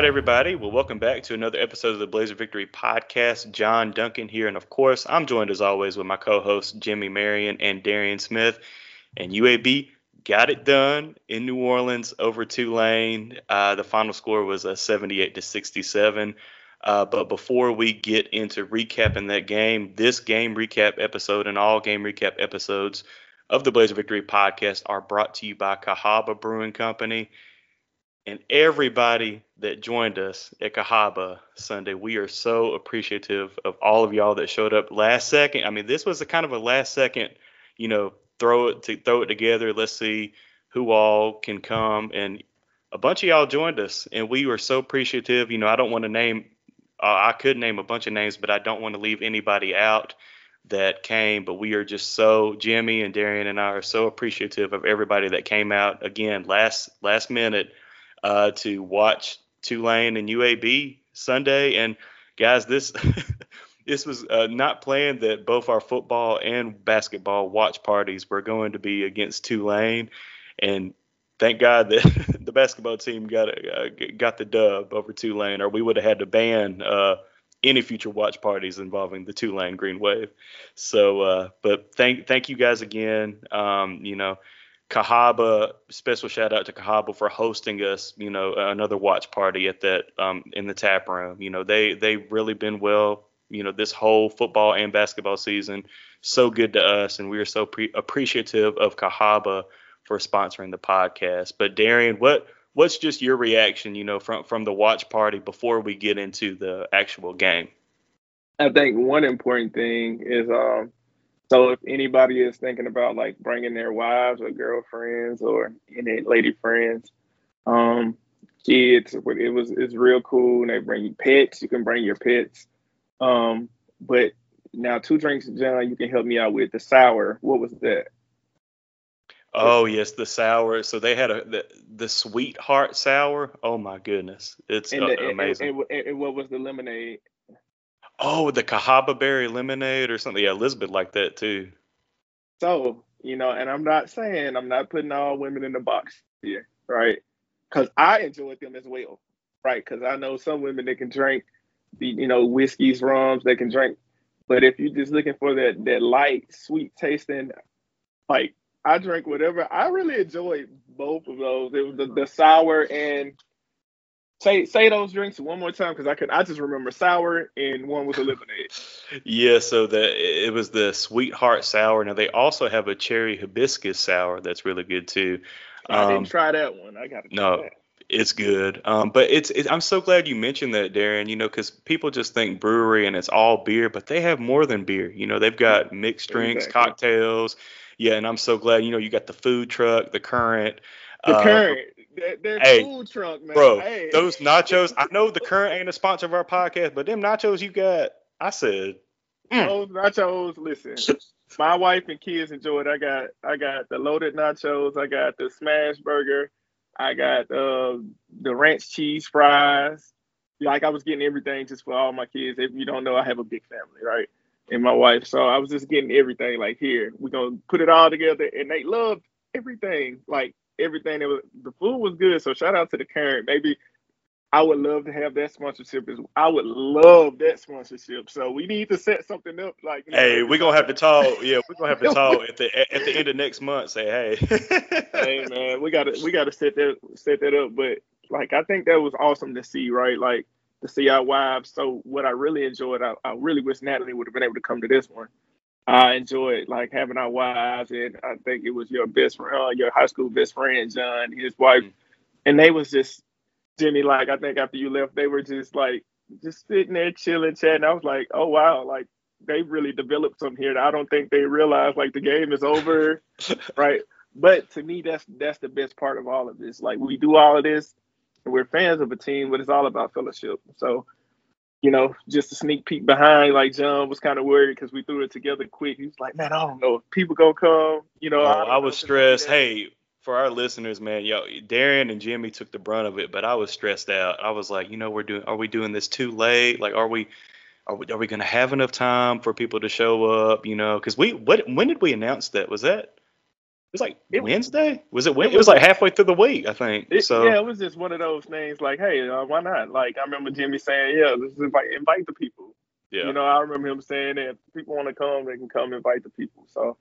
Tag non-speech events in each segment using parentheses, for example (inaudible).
right, everybody. Well, welcome back to another episode of the Blazer Victory podcast. John Duncan here, and of course, I'm joined as always with my co-hosts Jimmy Marion and Darian Smith. And UAB got it done in New Orleans over Tulane. Uh, the final score was a 78 to 67. Uh, but before we get into recapping that game, this game recap episode and all game recap episodes of the Blazer Victory podcast are brought to you by Cahaba Brewing Company and everybody that joined us at Cahaba Sunday. We are so appreciative of all of y'all that showed up last second. I mean, this was a kind of a last second, you know, throw it to throw it together. Let's see who all can come, and a bunch of y'all joined us, and we were so appreciative. You know, I don't want to name, uh, I could name a bunch of names, but I don't want to leave anybody out that came. But we are just so Jimmy and Darian and I are so appreciative of everybody that came out again last last minute uh, to watch Tulane and UAB Sunday. And guys, this (laughs) this was uh, not planned that both our football and basketball watch parties were going to be against Tulane, and thank God that (laughs) the basketball team got uh, got the dub over Tulane, or we would have had to ban uh, any future watch parties involving the Tulane Green Wave. So, uh, but thank thank you guys again. Um, you know, Cahaba, special shout out to Cahaba for hosting us, you know, another watch party at that um, in the tap room. You know, they they've really been well, you know, this whole football and basketball season. So good to us, and we are so pre- appreciative of Cahaba for sponsoring the podcast. But Darian, what what's just your reaction, you know, from from the watch party before we get into the actual game? I think one important thing is um so if anybody is thinking about like bringing their wives or girlfriends or any lady friends, um, kids, it was it's real cool. And they bring you pets. You can bring your pets. Um, but now two drinks, John, you can help me out with the sour. What was that? Oh yes, the sour. So they had a the, the sweetheart sour. Oh my goodness, it's and the, amazing. And, and, and, what was the lemonade? Oh, the Cahaba berry lemonade or something. Yeah, Elizabeth liked that too. So, you know, and I'm not saying I'm not putting all women in the box here, right? Because I enjoy them as well, right? Because I know some women that can drink, you know, whiskeys, rums, they can drink. But if you're just looking for that that light, sweet tasting, like I drink whatever. I really enjoyed both of those. It was the, the sour and Say say those drinks one more time because I could I just remember sour and one was a lemonade. yeah, so the it was the sweetheart sour. Now they also have a cherry hibiscus sour that's really good too. I didn't um, try that one. I got to no. That. It's good, um, but it's, it's. I'm so glad you mentioned that, Darren. You know, because people just think brewery and it's all beer, but they have more than beer. You know, they've got mixed drinks, exactly. cocktails. Yeah, and I'm so glad. You know, you got the food truck, the current. The uh, current, their, hey, food truck, man. Bro, hey. those nachos. I know the (laughs) current ain't a sponsor of our podcast, but them nachos you got, I said. Mm. Those nachos, listen. my wife and kids enjoy it. I got I got the loaded nachos. I got the smash burger. I got uh, the ranch cheese fries. Like I was getting everything just for all my kids. If you don't know, I have a big family, right? And my wife. So I was just getting everything. Like here, we're gonna put it all together, and they loved everything. Like everything that was the food was good. So shout out to the current. Maybe I would love to have that sponsorship. I would love that sponsorship. So we need to set something up. Like, you know, hey, we're gonna have to talk. Yeah, we're gonna have to (laughs) talk at the at the end of next month. Say, hey, (laughs) hey, man, we gotta we gotta set that set that up. But like, I think that was awesome to see. Right, like to see our wives. So what I really enjoyed, I, I really wish Natalie would have been able to come to this one. I enjoyed like having our wives, and I think it was your best friend, uh, your high school best friend, John, his wife, mm-hmm. and they was just Jimmy. Like I think after you left, they were just like just sitting there chilling, chatting. I was like, oh wow, like they really developed something here. That I don't think they realized like the game is over, (laughs) right? But to me, that's that's the best part of all of this. Like we do all of this, and we're fans of a team, but it's all about fellowship. So you know, just a sneak peek behind. Like John was kind of worried because we threw it together quick. He was like, "Man, I don't know if people gonna come." You know, oh, I, I, was stressed. Hey, for our listeners, man, yo, Darian and Jimmy took the brunt of it, but I was stressed out. I was like, you know, we're doing. Are we doing this too late? Like, are we? Are we, are we gonna have enough time for people to show up? You know, because we what when did we announce that? Was that was like it, Wednesday. Was it? It was, it was like halfway through the week, I think. It, so yeah, it was just one of those things. Like, hey, uh, why not? Like, I remember Jimmy saying, "Yeah, let's invite invite the people." Yeah. You know, I remember him saying that if people want to come, they can come invite the people. So,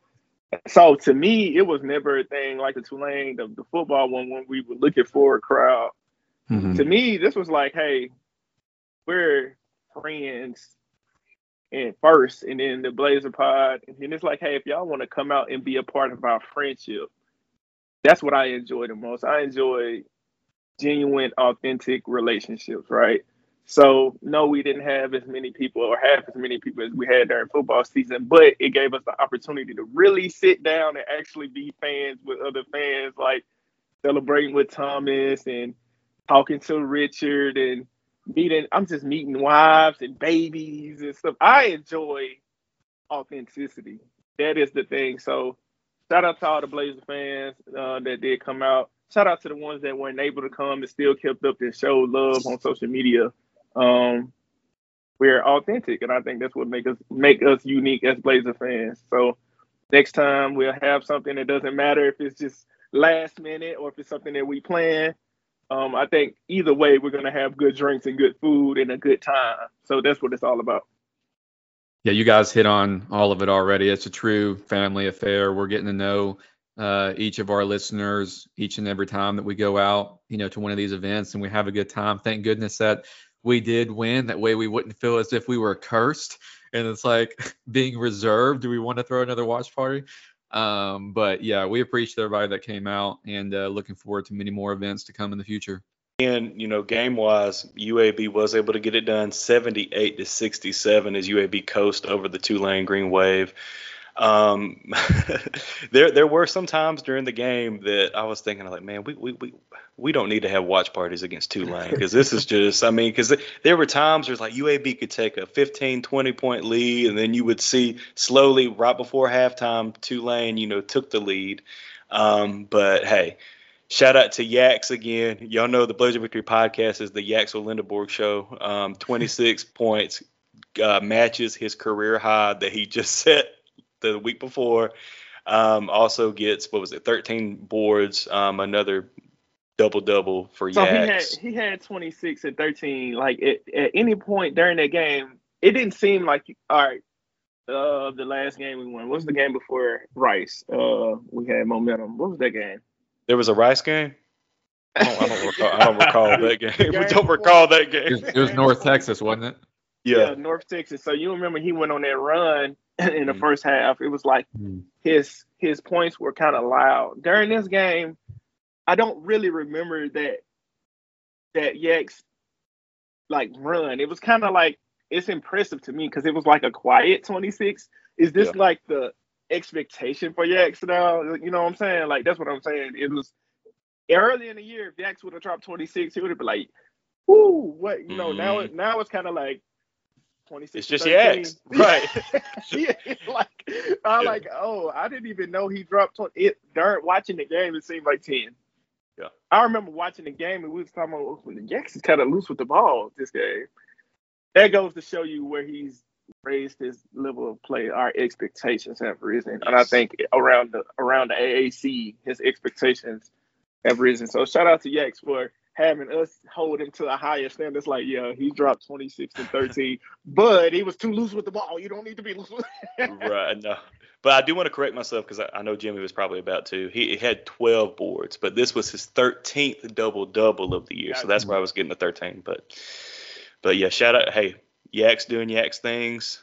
so to me, it was never a thing like the Tulane, the, the football one when we were looking for a crowd. Mm-hmm. To me, this was like, hey, we're friends and first, and then the Blazer Pod, and then it's like, hey, if y'all want to come out and be a part of our friendship, that's what I enjoy the most. I enjoy genuine, authentic relationships, right? So no, we didn't have as many people or half as many people as we had during football season, but it gave us the opportunity to really sit down and actually be fans with other fans, like celebrating with Thomas and talking to Richard and meeting. I'm just meeting wives and babies and stuff. I enjoy authenticity. That is the thing. So shout out to all the Blazer fans uh, that did come out. Shout out to the ones that weren't able to come and still kept up and showed love on social media. Um, we're authentic, and I think that's what make us make us unique as Blazer fans. So next time we'll have something that doesn't matter if it's just last minute or if it's something that we plan. Um, I think either way we're gonna have good drinks and good food and a good time. So that's what it's all about. Yeah, you guys hit on all of it already. It's a true family affair. We're getting to know uh, each of our listeners each and every time that we go out, you know, to one of these events and we have a good time. Thank goodness that we did win. That way we wouldn't feel as if we were cursed and it's like (laughs) being reserved. Do we want to throw another watch party? Um, but yeah, we appreciate everybody that came out and uh, looking forward to many more events to come in the future. And you know, game wise, UAB was able to get it done 78 to 67 as UAB coast over the Tulane Green Wave. Um, (laughs) there there were some times during the game that I was thinking like, man, we we we, we don't need to have watch parties against Tulane because this is (laughs) just, I mean, because there were times where it's like UAB could take a 15, 20 point lead, and then you would see slowly right before halftime, Tulane, you know, took the lead. Um, but hey, shout out to Yaks again. Y'all know the Blazer Victory podcast is the Yaks Yaxel Lendeborg show. Um, 26 (laughs) points uh, matches his career high that he just set the week before. Um, also gets what was it, 13 boards, um, another double double for so Yaks. he had he had 26 and 13. Like at, at any point during that game, it didn't seem like all right. Uh, the last game we won. What was the game before Rice? Uh, we had momentum. What was that game? There was a Rice game. I don't, I don't recall. I don't recall that (laughs) game. we don't recall that game. It was North Texas, wasn't it? Yeah. yeah. North Texas. So you remember he went on that run (laughs) in the mm. first half. It was like mm. his his points were kind of loud during this game. I don't really remember that that Yaks like run. It was kind of like it's impressive to me because it was like a quiet 26. Is this yeah. like the expectation for Yaks now? You know what I'm saying? Like that's what I'm saying. It was early in the year. If Yaks would have dropped 26, he would have been like, "Ooh, what?" You know. Mm-hmm. Now it now it's kind of like 26. It's just Yaks, (laughs) right? (laughs) yeah, like I'm yeah. like, oh, I didn't even know he dropped 20. It during watching the game, it seemed like 10. Yeah. I remember watching the game and we was talking about oh, when the Yaks is kind of loose with the ball this game. That goes to show you where he's raised his level of play. Our expectations have risen, and I think around the around the AAC, his expectations have risen. So shout out to Yaks for having us hold him to a higher standard. It's like, yeah, he dropped 26 and 13, but he was too loose with the ball. You don't need to be loose. (laughs) right. No. But I do want to correct myself because I, I, know Jimmy was probably about to. He, he, had 12 boards, but this was his 13th double double of the year. so that's where I was getting the 13. But but yeah, shout out. Hey, Yaks doing Yaks things.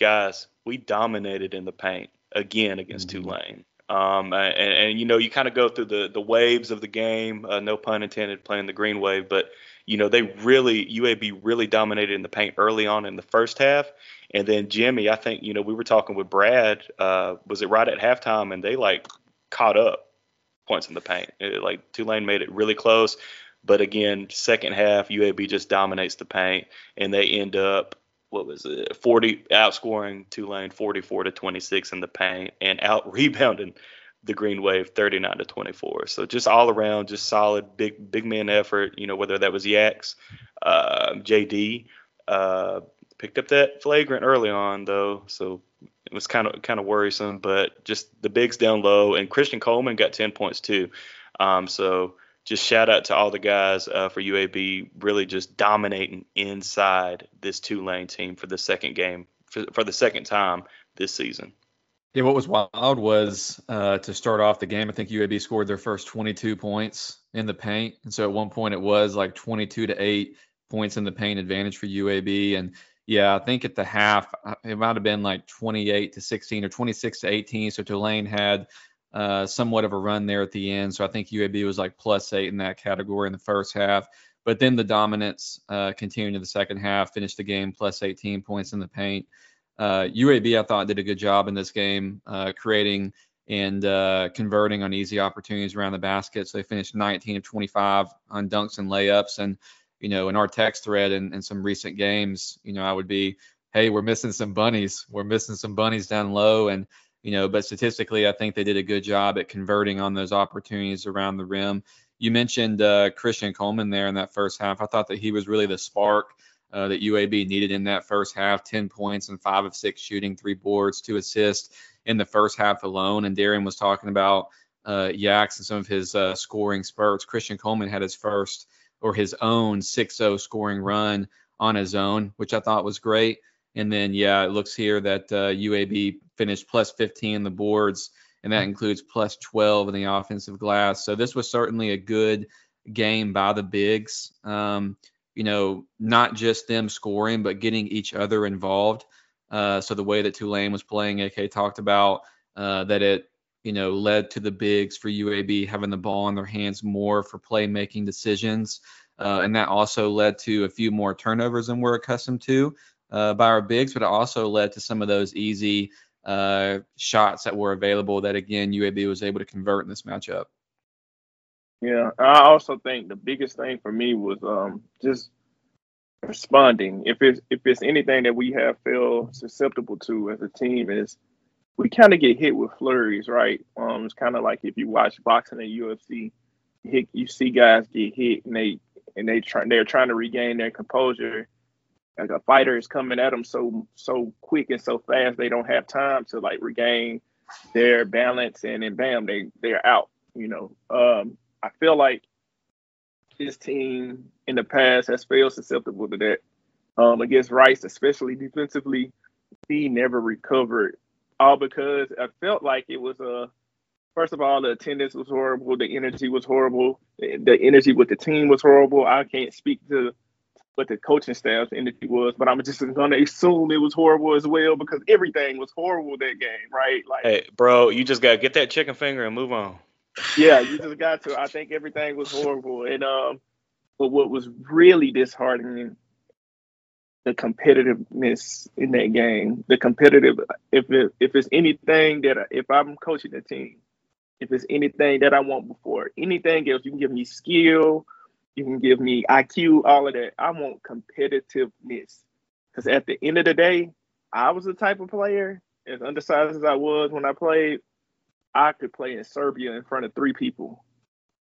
Guys, we dominated in the paint again against mm-hmm. Tulane. Um, and, and, you know, you kind of go through the the waves of the game. Uh, no pun intended, playing the green wave, but you know they really UAB really dominated in the paint early on in the first half, and then Jimmy, I think you know we were talking with Brad. Uh, was it right at halftime, and they like caught up points in the paint. It, like Tulane made it really close, but again, second half UAB just dominates the paint, and they end up what was it 40 outscoring Tulane 44 to 26 in the paint and out (laughs) rebounding the Green Wave 39 to 24. So just all around, just solid big big man effort. You know whether that was Yaks, uh, JD uh, picked up that flagrant early on though. So it was kind of kind of worrisome. But just the bigs down low, and Christian Coleman got 10 points too. Um, so just shout out to all the guys uh, for UAB really just dominating inside this Tulane team for the second game for, for the second time this season. Yeah, what was wild was uh, to start off the game. I think UAB scored their first 22 points in the paint, and so at one point it was like 22 to eight points in the paint advantage for UAB. And yeah, I think at the half uh, it might have been like 28 to 16 or 26 to 18. So Tulane had uh, somewhat of a run there at the end. So I think UAB was like plus eight in that category in the first half. But then the dominance uh, continued in the second half, finished the game plus 18 points in the paint. Uh, UAB, I thought, did a good job in this game, uh, creating and uh, converting on easy opportunities around the basket. So they finished 19 of 25 on dunks and layups. And, you know, in our text thread and, and some recent games, you know, I would be, hey, we're missing some bunnies. We're missing some bunnies down low. And, you know, but statistically, I think they did a good job at converting on those opportunities around the rim. You mentioned uh, Christian Coleman there in that first half. I thought that he was really the spark uh, that UAB needed in that first half 10 points and five of six shooting, three boards, two assists in the first half alone. And Darian was talking about uh, Yaks and some of his uh, scoring spurts. Christian Coleman had his first or his own 6 0 scoring run on his own, which I thought was great. And then, yeah, it looks here that uh, UAB finished plus 15 in the boards, and that includes plus 12 in the offensive glass. So this was certainly a good game by the bigs. Um, you know, not just them scoring, but getting each other involved. Uh, so the way that Tulane was playing, AK talked about uh, that it, you know, led to the bigs for UAB having the ball in their hands more for playmaking decisions. Uh, and that also led to a few more turnovers than we're accustomed to uh, by our bigs, but it also led to some of those easy uh, shots that were available that, again, UAB was able to convert in this matchup. Yeah, I also think the biggest thing for me was um, just responding. If it's if it's anything that we have feel susceptible to as a team is we kind of get hit with flurries, right? Um, it's kind of like if you watch boxing and UFC, hit, you see guys get hit and they and they try they're trying to regain their composure. Like a fighter is coming at them so so quick and so fast, they don't have time to like regain their balance, and then bam, they they're out. You know, um, I feel like this team in the past has failed susceptible to that. Um, against Rice, especially defensively, he never recovered. All because I felt like it was a first of all, the attendance was horrible, the energy was horrible, the energy with the team was horrible. I can't speak to what the coaching staff's energy was, but I'm just gonna assume it was horrible as well because everything was horrible that game, right? Like, hey, bro, you just gotta get that chicken finger and move on yeah, you just got to. I think everything was horrible, and um, but what was really disheartening, the competitiveness in that game. The competitive. If it, if it's anything that if I'm coaching a team, if it's anything that I want before anything else, you can give me skill, you can give me IQ, all of that. I want competitiveness, because at the end of the day, I was the type of player as undersized as I was when I played. I could play in Serbia in front of three people.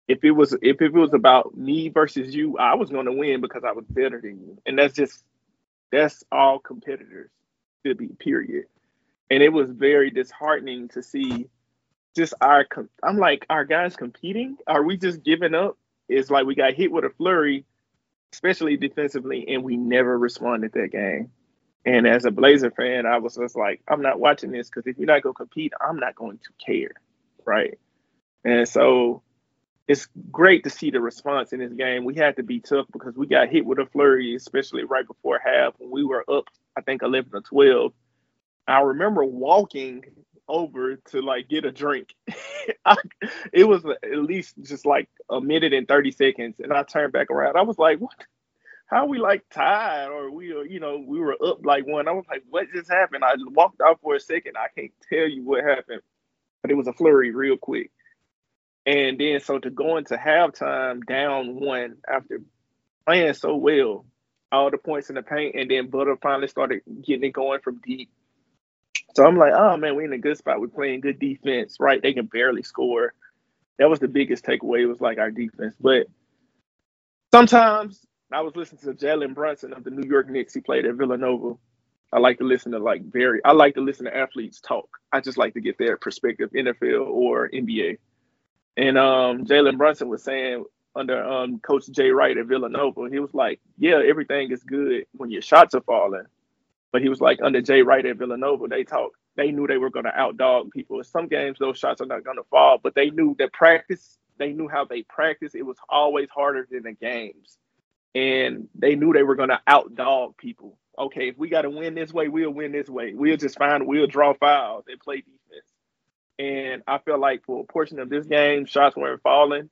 If it was if it was about me versus you, I was going to win because I was better than you, and that's just that's all competitors to be. Period. And it was very disheartening to see just our. I'm like, our guys competing? Are we just giving up? It's like we got hit with a flurry, especially defensively, and we never responded that game. And as a Blazer fan, I was just like, I'm not watching this because if you're not going to compete, I'm not going to care. Right. And so it's great to see the response in this game. We had to be tough because we got hit with a flurry, especially right before half when we were up, I think 11 or 12. I remember walking over to like get a drink. (laughs) I, it was at least just like a minute and 30 seconds. And I turned back around. I was like, what? how we like tied or we were, you know, we were up like one. I was like, what just happened? I walked out for a second. I can't tell you what happened, but it was a flurry real quick. And then so to go into halftime down one after playing so well, all the points in the paint, and then Butta finally started getting it going from deep. So I'm like, oh man, we're in a good spot. We're playing good defense, right? They can barely score. That was the biggest takeaway. It was like our defense. But sometimes I was listening to Jalen Brunson of the New York Knicks. He played at Villanova. I like to listen to like very. I like to listen to athletes talk. I just like to get their perspective, NFL or NBA. And um, Jalen Brunson was saying under um, Coach Jay Wright at Villanova, he was like, "Yeah, everything is good when your shots are falling," but he was like, under Jay Wright at Villanova, they talk. They knew they were going to outdog people. In some games, those shots are not going to fall, but they knew that practice. They knew how they practice. It was always harder than the games, and they knew they were going to outdog people. Okay, if we got to win this way, we'll win this way. We'll just find. We'll draw fouls and play defense. And I feel like for a portion of this game, shots weren't falling.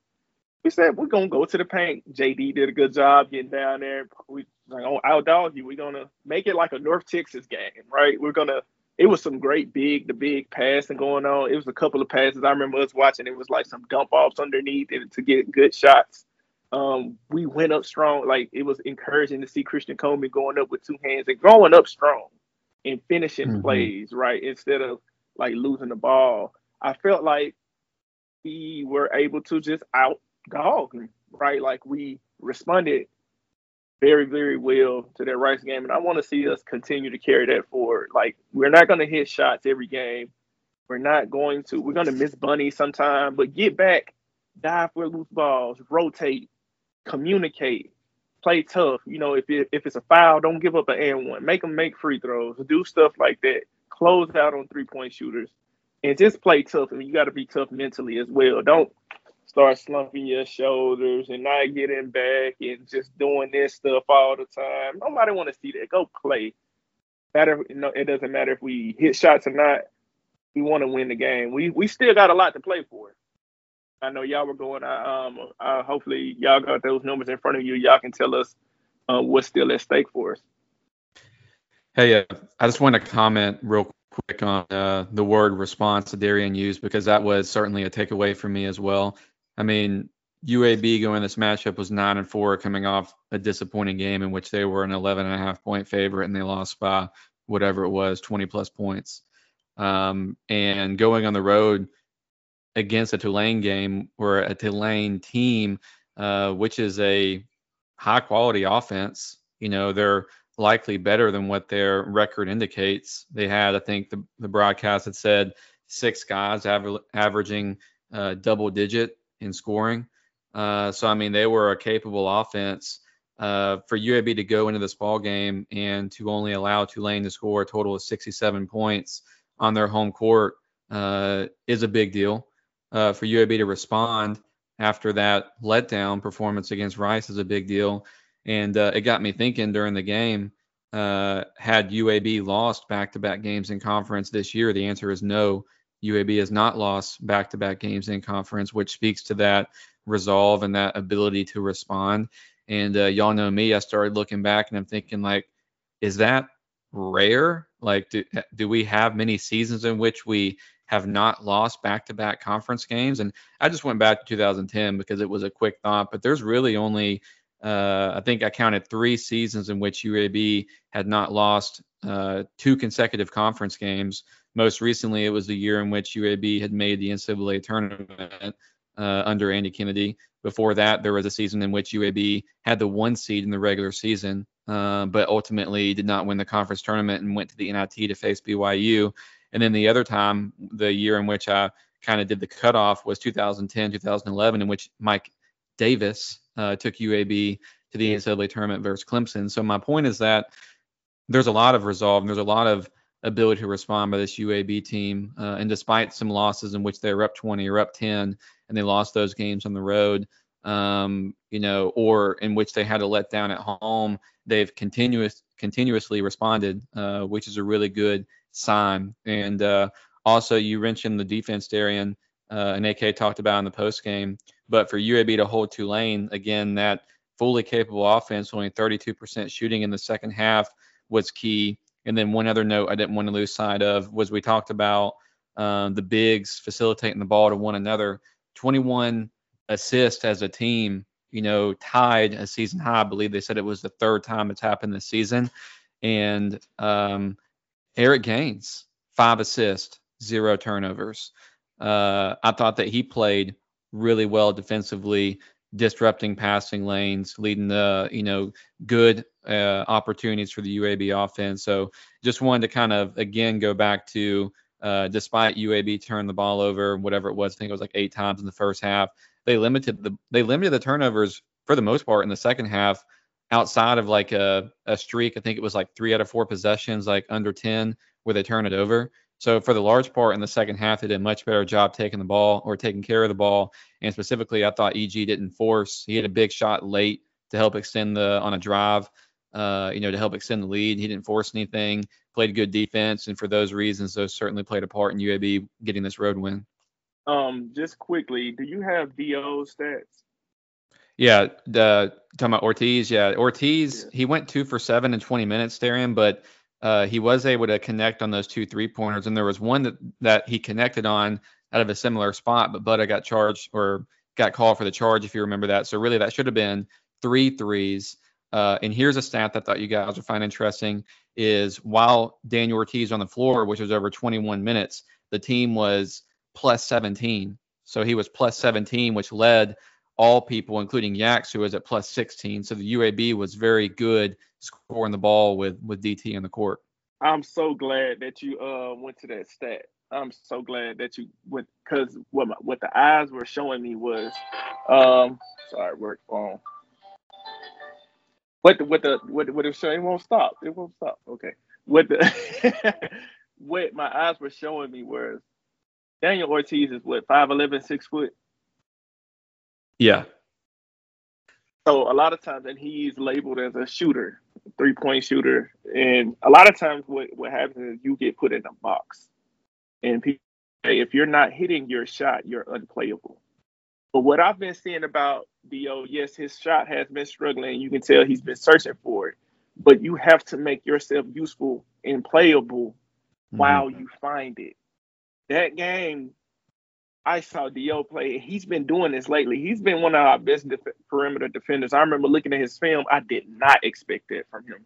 We said we're gonna go to the paint. JD did a good job getting down there. We like, oh, outdog you. We're gonna make it like a North Texas game, right? We're gonna. It was some great big, the big passing going on. It was a couple of passes. I remember us watching. It was like some dump offs underneath to get good shots. Um, we went up strong. Like it was encouraging to see Christian Coleman going up with two hands and going up strong and finishing mm-hmm. plays, right? Instead of like losing the ball. I felt like we were able to just out dog right? Like we responded very, very well to that Rice game. And I want to see us continue to carry that forward. Like we're not going to hit shots every game. We're not going to, we're going to miss bunny sometime, but get back, dive for loose balls, rotate, communicate, play tough. You know, if it, if it's a foul, don't give up an and one. Make them make free throws, do stuff like that. Close out on three point shooters, and just play tough. I and mean, you got to be tough mentally as well. Don't start slumping your shoulders and not getting back and just doing this stuff all the time. Nobody want to see that. Go play. Matter, you know, it doesn't matter if we hit shots or not. We want to win the game. We we still got a lot to play for. I know y'all were going. I, Um, uh, hopefully y'all got those numbers in front of you. Y'all can tell us uh, what's still at stake for us. Hey, uh, I just want to comment real quick on uh, the word response that Darian used because that was certainly a takeaway for me as well. I mean, UAB going this matchup was nine and four, coming off a disappointing game in which they were an 11 and a half point favorite and they lost by whatever it was, 20 plus points. Um, and going on the road against a Tulane game or a Tulane team, uh, which is a high quality offense. You know, they're likely better than what their record indicates. They had, I think, the, the broadcast had said six guys aver- averaging uh, double digit in scoring. Uh, so I mean, they were a capable offense. Uh, for UAB to go into this ball game and to only allow Tulane to score a total of 67 points on their home court uh, is a big deal. Uh, for UAB to respond after that letdown performance against Rice is a big deal. And uh, it got me thinking during the game. Uh, had UAB lost back-to-back games in conference this year? The answer is no. UAB has not lost back to back games in conference, which speaks to that resolve and that ability to respond. And uh, y'all know me, I started looking back and I'm thinking, like, is that rare? Like, do, do we have many seasons in which we have not lost back to back conference games? And I just went back to 2010 because it was a quick thought, but there's really only uh, I think I counted three seasons in which UAB had not lost uh, two consecutive conference games most recently, it was the year in which UAB had made the NCAA tournament uh, under Andy Kennedy. Before that, there was a season in which UAB had the one seed in the regular season, uh, but ultimately did not win the conference tournament and went to the NIT to face BYU. And then the other time, the year in which I kind of did the cutoff was 2010, 2011, in which Mike Davis uh, took UAB to the NCAA tournament versus Clemson. So my point is that there's a lot of resolve and there's a lot of ability to respond by this UAB team. Uh, and despite some losses in which they were up 20 or up 10 and they lost those games on the road, um, you know, or in which they had to let down at home, they've continuous continuously responded, uh, which is a really good sign. And uh, also, you mentioned the defense, Darian, uh, and AK talked about in the post game. But for UAB to hold Tulane again, that fully capable offense, only 32% shooting in the second half was key. And then one other note I didn't want to lose sight of was we talked about um, the bigs facilitating the ball to one another. 21 assists as a team, you know, tied a season high. I believe they said it was the third time it's happened this season. And um, Eric Gaines, five assists, zero turnovers. Uh, I thought that he played really well defensively disrupting passing lanes, leading the you know good uh, opportunities for the UAB offense. So just wanted to kind of again go back to uh, despite UAB turning the ball over, whatever it was, I think it was like eight times in the first half. They limited the they limited the turnovers for the most part in the second half. Outside of like a, a streak, I think it was like three out of four possessions, like under 10, where they turn it over. So for the large part in the second half, they did a much better job taking the ball or taking care of the ball. And specifically, I thought EG didn't force. He had a big shot late to help extend the on a drive, uh, you know, to help extend the lead. He didn't force anything. Played good defense, and for those reasons, those certainly played a part in UAB getting this road win. Um, just quickly, do you have DO stats? Yeah, the talking about Ortiz. Yeah, Ortiz. Yeah. He went two for seven in 20 minutes, Darian, but uh, he was able to connect on those two three pointers, and there was one that that he connected on out of a similar spot, but Butta got charged or got called for the charge, if you remember that. So really, that should have been three threes. Uh, and here's a stat that I thought you guys would find interesting: is while Daniel Ortiz on the floor, which was over 21 minutes, the team was plus 17. So he was plus 17, which led all people, including Yax, who was at plus 16. So the UAB was very good scoring the ball with with DT in the court. I'm so glad that you uh went to that stat. I'm so glad that you went because what my, what the eyes were showing me was um sorry work phone. What the what the what what it showing it won't stop. It won't stop. Okay. What the (laughs) what my eyes were showing me was Daniel Ortiz is what 5'11, 6 foot. Yeah. So a lot of times, and he's labeled as a shooter, three point shooter, and a lot of times, what what happens is you get put in a box, and people, if you're not hitting your shot, you're unplayable. But what I've been seeing about Bo, yes, his shot has been struggling. You can tell he's been searching for it, but you have to make yourself useful and playable mm-hmm. while you find it. That game I saw Dio play. He's been doing this lately. He's been one of our best def- perimeter defenders. I remember looking at his film. I did not expect that from him,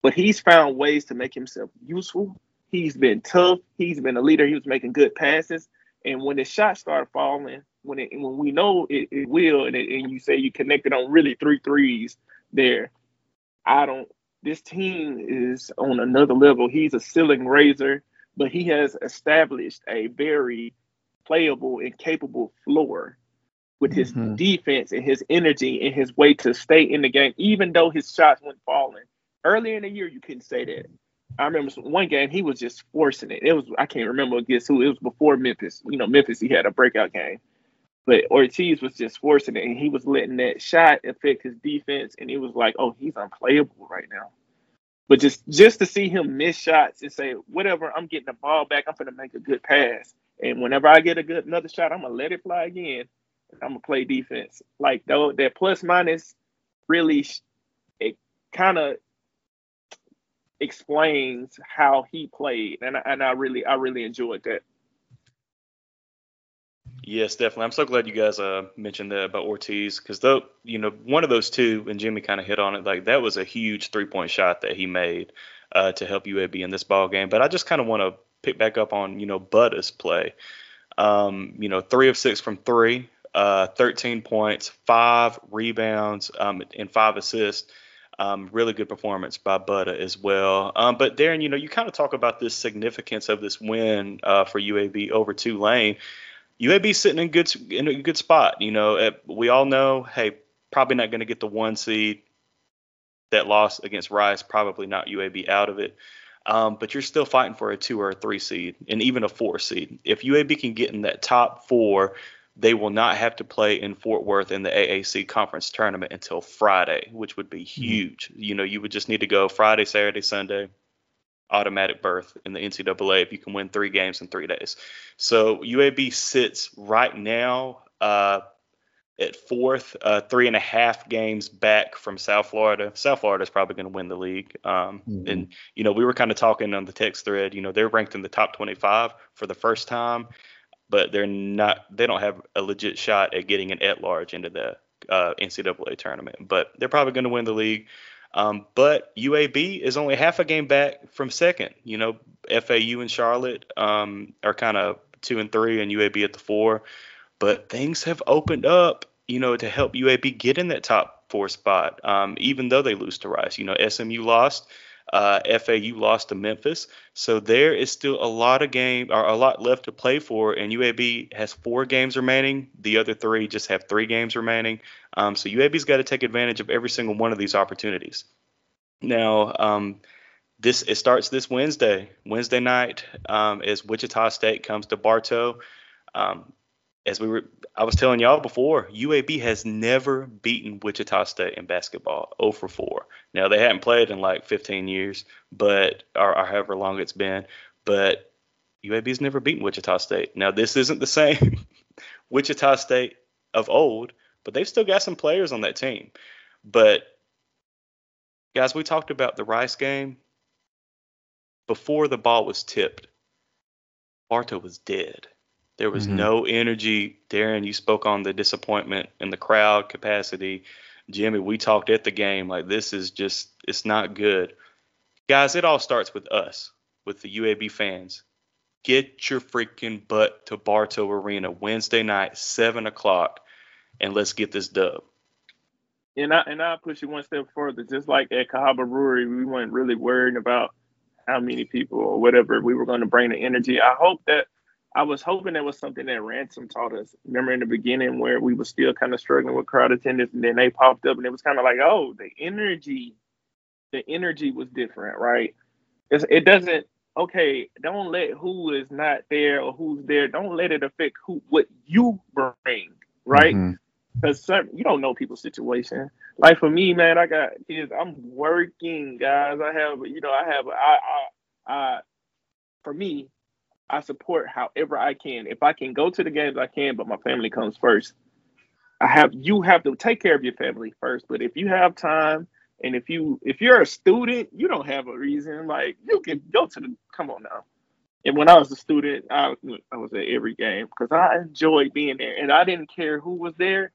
but he's found ways to make himself useful. He's been tough. He's been a leader. He was making good passes. And when the shots started falling, when it when we know it, it will, and, it, and you say you connected on really three threes there, I don't. This team is on another level. He's a ceiling raiser, but he has established a very playable and capable floor with his mm-hmm. defense and his energy and his way to stay in the game, even though his shots went falling. Earlier in the year, you couldn't say that. I remember one game he was just forcing it. It was I can't remember against who. It was before Memphis. You know, Memphis he had a breakout game, but Ortiz was just forcing it, and he was letting that shot affect his defense, and it was like, oh, he's unplayable right now. But just just to see him miss shots and say, whatever, I'm getting the ball back. I'm gonna make a good pass. And whenever I get a good another shot, I'm gonna let it fly again. I'm gonna play defense. Like though that plus minus really it kind of explains how he played, and I, and I really I really enjoyed that. Yes, definitely. I'm so glad you guys uh, mentioned that about Ortiz because though you know one of those two, and Jimmy kind of hit on it. Like that was a huge three point shot that he made uh, to help UAB in this ball game. But I just kind of want to pick back up on you know Butta's play. Um, you know, three of six from three, uh, 13 points, five rebounds, um, and five assists. Um, really good performance by Butta as well. Um, but Darren, you know, you kind of talk about this significance of this win uh, for UAB over Tulane. UAB sitting in good in a good spot. You know, we all know, hey, probably not going to get the one seed. That loss against Rice probably not UAB out of it. Um, but you're still fighting for a two or a three seed and even a four seed. If UAB can get in that top four, they will not have to play in Fort Worth in the AAC conference tournament until Friday, which would be mm-hmm. huge. Mm-hmm. You know, you would just need to go Friday, Saturday, Sunday, automatic berth in the NCAA if you can win three games in three days. So UAB sits right now uh, at fourth, uh, three and a half games back from South Florida. South Florida is probably going to win the league. Um, mm-hmm. And, you know, we were kind of talking on the text thread, you know, they're ranked in the top 25 for the first time, but they're not, they don't have a legit shot at getting an at large into the uh, NCAA tournament, but they're probably going to win the league. Um, but UAB is only half a game back from second. You know, FAU and Charlotte um, are kind of two and three, and UAB at the four but things have opened up. you know, to help UAB get in that top four spot, um, even though they lose to Rice. You know, SMU lost. Uh, FAU lost to Memphis, so there is still a lot of game or a lot left to play for. And UAB has four games remaining. The other three just have three games remaining. Um, so UAB's got to take advantage of every single one of these opportunities. Now, um, this it starts this Wednesday. Wednesday night, um, as Wichita State comes to Bartow. Um, as we were, I was telling y'all before, UAB has never beaten Wichita State in basketball, 0 for 4. Now they hadn't played in like 15 years, but or, or however long it's been, but UAB's never beaten Wichita State. Now this isn't the (laughs) same Wichita State of old, but they've still got some players on that team. But guys, we talked about the Rice game before the ball was tipped. Bartow was dead. There was mm-hmm. no energy. Darren, you spoke on the disappointment in the crowd capacity. Jimmy, we talked at the game like this is just it's not good. Guys, it all starts with us, with the UAB fans. Get your freaking butt to Bartow Arena Wednesday night, seven o'clock, and let's get this dub. And I and I push you one step further. Just like at Cahaba Brewery, we weren't really worried about how many people or whatever we were going to bring the energy. I hope that I was hoping that was something that Ransom taught us. Remember in the beginning where we were still kind of struggling with crowd attendance, and then they popped up, and it was kind of like, oh, the energy, the energy was different, right? It's, it doesn't. Okay, don't let who is not there or who's there. Don't let it affect who what you bring, right? Because mm-hmm. you don't know people's situation. Like for me, man, I got kids. I'm working, guys. I have, you know, I have, I, I, I for me, I support however I can. If I can go to the games, I can, but my family comes first. I have you have to take care of your family first. But if you have time and if you if you're a student, you don't have a reason. Like you can go to the come on now. And when I was a student, I, I was at every game because I enjoyed being there, and I didn't care who was there.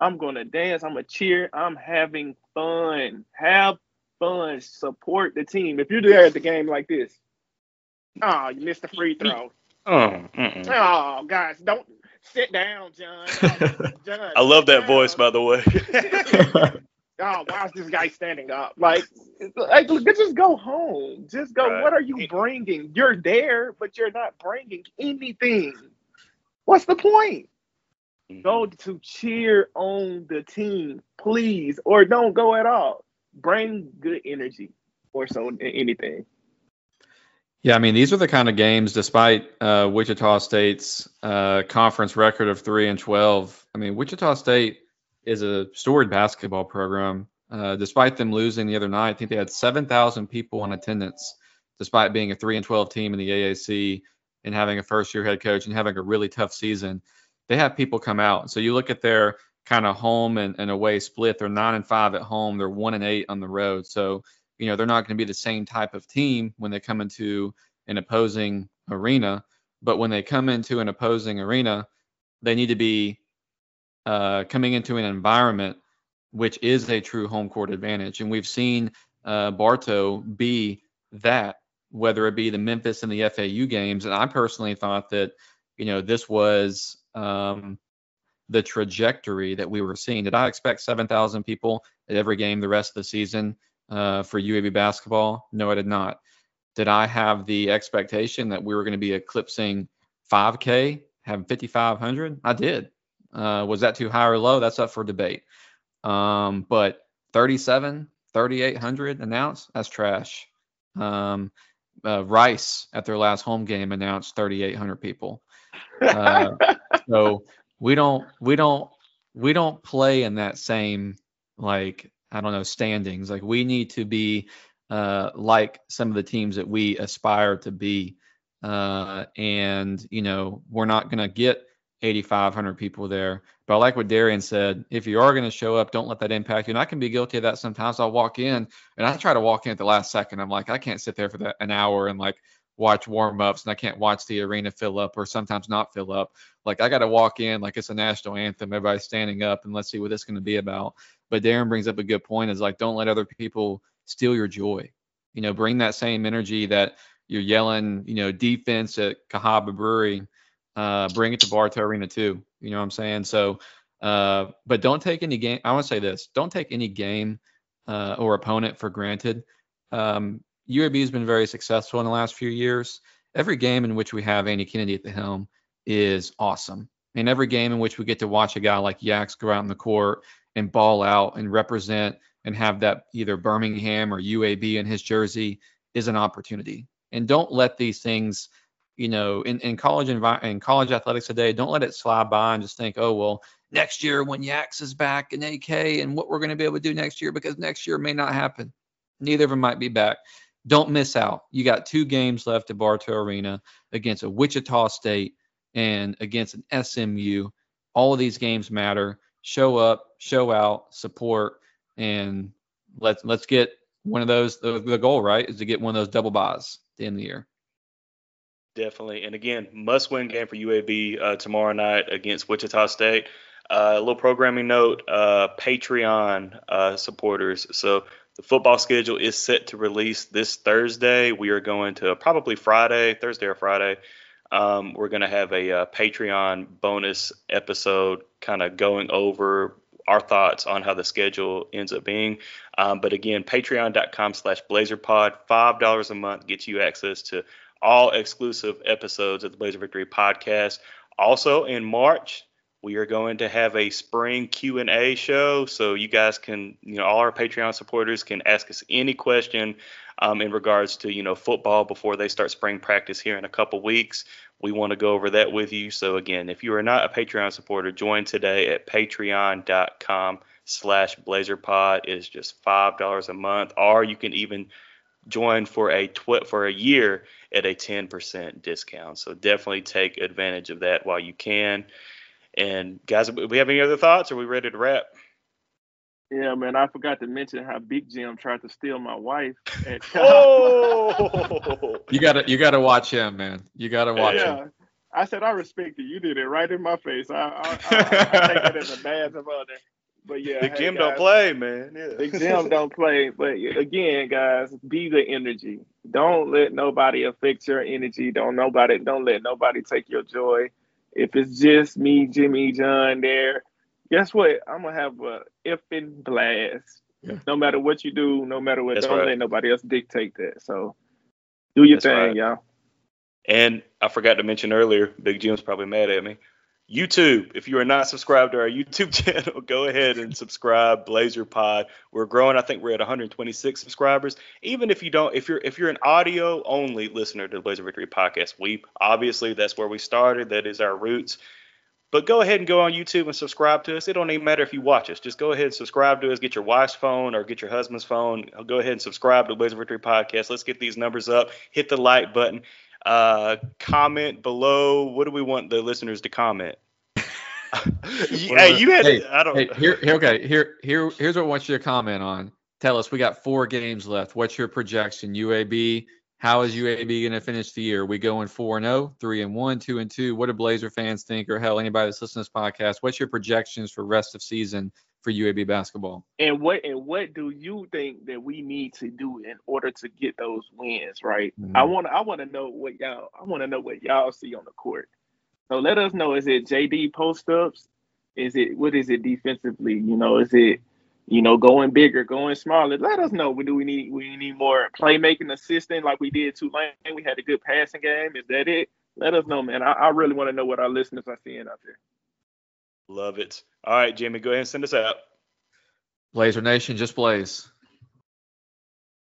I'm gonna dance. I'm gonna cheer. I'm having fun. Have fun. Support the team. If you're there at the game like this, Oh, you missed the free throw. Oh, oh, guys, don't sit down, John. Oh, John I love that down. voice, by the way. (laughs) oh, why is this guy standing up? Like, like, just go home. Just go. Right. What are you bringing? You're there, but you're not bringing anything. What's the point? Mm-hmm. Go to cheer on the team, please, or don't go at all. Bring good energy, or so anything. Yeah, I mean, these are the kind of games, despite uh, Wichita State's uh, conference record of 3 and 12. I mean, Wichita State is a storied basketball program. Uh, despite them losing the other night, I think they had 7,000 people in attendance, despite being a 3 and 12 team in the AAC and having a first year head coach and having a really tough season. They have people come out. So you look at their kind of home and, and away split. They're 9 and 5 at home, they're 1 and 8 on the road. So you know they're not going to be the same type of team when they come into an opposing arena but when they come into an opposing arena they need to be uh, coming into an environment which is a true home court advantage and we've seen uh, bartow be that whether it be the memphis and the fau games and i personally thought that you know this was um, the trajectory that we were seeing. Did i expect 7000 people at every game the rest of the season uh, for UAB basketball? No, I did not. Did I have the expectation that we were going to be eclipsing 5K, having 5,500? I did. Uh, was that too high or low? That's up for debate. Um, but 37, 3,800 announced, that's trash. Um, uh, Rice at their last home game announced 3,800 people. Uh, (laughs) so we don't, we don't, we don't play in that same like I don't know standings. Like we need to be uh, like some of the teams that we aspire to be, uh, and you know we're not going to get 8,500 people there. But I like what Darian said. If you are going to show up, don't let that impact you. And I can be guilty of that sometimes. I'll walk in and I try to walk in at the last second. I'm like, I can't sit there for that an hour and like watch warm ups and I can't watch the arena fill up or sometimes not fill up. Like I got to walk in like it's a national anthem, everybody's standing up and let's see what is going to be about. But Darren brings up a good point is like don't let other people steal your joy. You know, bring that same energy that you're yelling, you know, defense at Cahaba Brewery, uh, bring it to Bartow Arena too. You know what I'm saying? So Uh, but don't take any game. I want to say this: don't take any game uh, or opponent for granted. Um, UAB has been very successful in the last few years. Every game in which we have Andy Kennedy at the helm is awesome. And every game in which we get to watch a guy like Yax go out in the court and ball out and represent and have that either Birmingham or UAB in his jersey is an opportunity. And don't let these things, you know, in, in college envi- in college athletics today, don't let it slide by and just think, oh well, next year when Yax is back in AK and what we're going to be able to do next year because next year may not happen. Neither of them might be back. Don't miss out. You got two games left at Bartow Arena against a Wichita State and against an SMU. All of these games matter. Show up, show out, support, and let's let's get one of those. The, the goal, right, is to get one of those double byes at the end of the year. Definitely, and again, must-win game for UAB uh, tomorrow night against Wichita State. Uh, a little programming note: uh, Patreon uh, supporters. So the football schedule is set to release this Thursday. We are going to probably Friday, Thursday or Friday. Um, we're going to have a, a, uh, Patreon bonus episode kind of going over our thoughts on how the schedule ends up being. Um, but again, patreon.com slash blazerpod, $5 a month gets you access to all exclusive episodes of the Blazer Victory podcast. Also in March, we are going to have a spring q&a show so you guys can you know all our patreon supporters can ask us any question um, in regards to you know football before they start spring practice here in a couple weeks. We want to go over that with you. So again if you are not a patreon supporter join today at patreon.com slash blazerpod. Is just five dollars a month. Or you can even join for a tw- for a year at a 10% discount. So definitely take advantage of that while you can. And guys, we have any other thoughts? Are we ready to wrap? Yeah, man. I forgot to mention how Big Jim tried to steal my wife. At- (laughs) oh, you gotta you gotta watch him, man. You gotta watch yeah. him. I said I respect you. You did it right in my face. I, I, I, (laughs) I take it as a badge of honor. But yeah, Big hey, Jim guys, don't play, man. Yeah. Big Jim don't play. But again, guys, be the energy. Don't let nobody affect your energy. Don't nobody. Don't let nobody take your joy. If it's just me, Jimmy, John there, guess what? I'm gonna have a effing blast. Yeah. No matter what you do, no matter what, That's don't right. let nobody else dictate that. So do your That's thing, right. y'all. And I forgot to mention earlier, Big Jim's probably mad at me. YouTube, if you are not subscribed to our YouTube (laughs) channel, go ahead and subscribe. Blazer Pod. We're growing. I think we're at 126 subscribers. Even if you don't, if you're if you're an audio only listener to the Blazer Victory podcast, we obviously that's where we started. That is our roots. But go ahead and go on YouTube and subscribe to us. It don't even matter if you watch us. Just go ahead and subscribe to us. Get your wife's phone or get your husband's phone. Go ahead and subscribe to the Blazer Victory podcast. Let's get these numbers up. Hit the like button. Uh, comment below. What do we want the listeners to comment? (laughs) (laughs) hey, you had. Hey, I don't. Hey, here, here, okay. Here, here, here's what I want you to comment on. Tell us. We got four games left. What's your projection? UAB. How is UAB going to finish the year? we going four and 0, 3 and one, two and two. What do Blazer fans think, or hell, anybody that's listening to this podcast? What's your projections for rest of season for UAB basketball? And what and what do you think that we need to do in order to get those wins? Right. Mm-hmm. I want I want to know what y'all I want to know what y'all see on the court. So let us know. Is it JD post ups? Is it what is it defensively? You know, is it you know going bigger, going smaller? Let us know. Do we need we need more playmaking assistant like we did Tulane? We had a good passing game. Is that it? Let us know, man. I, I really want to know what our listeners are seeing out there. Love it. All right, Jimmy, go ahead and send us out. Blazer Nation, just blaze.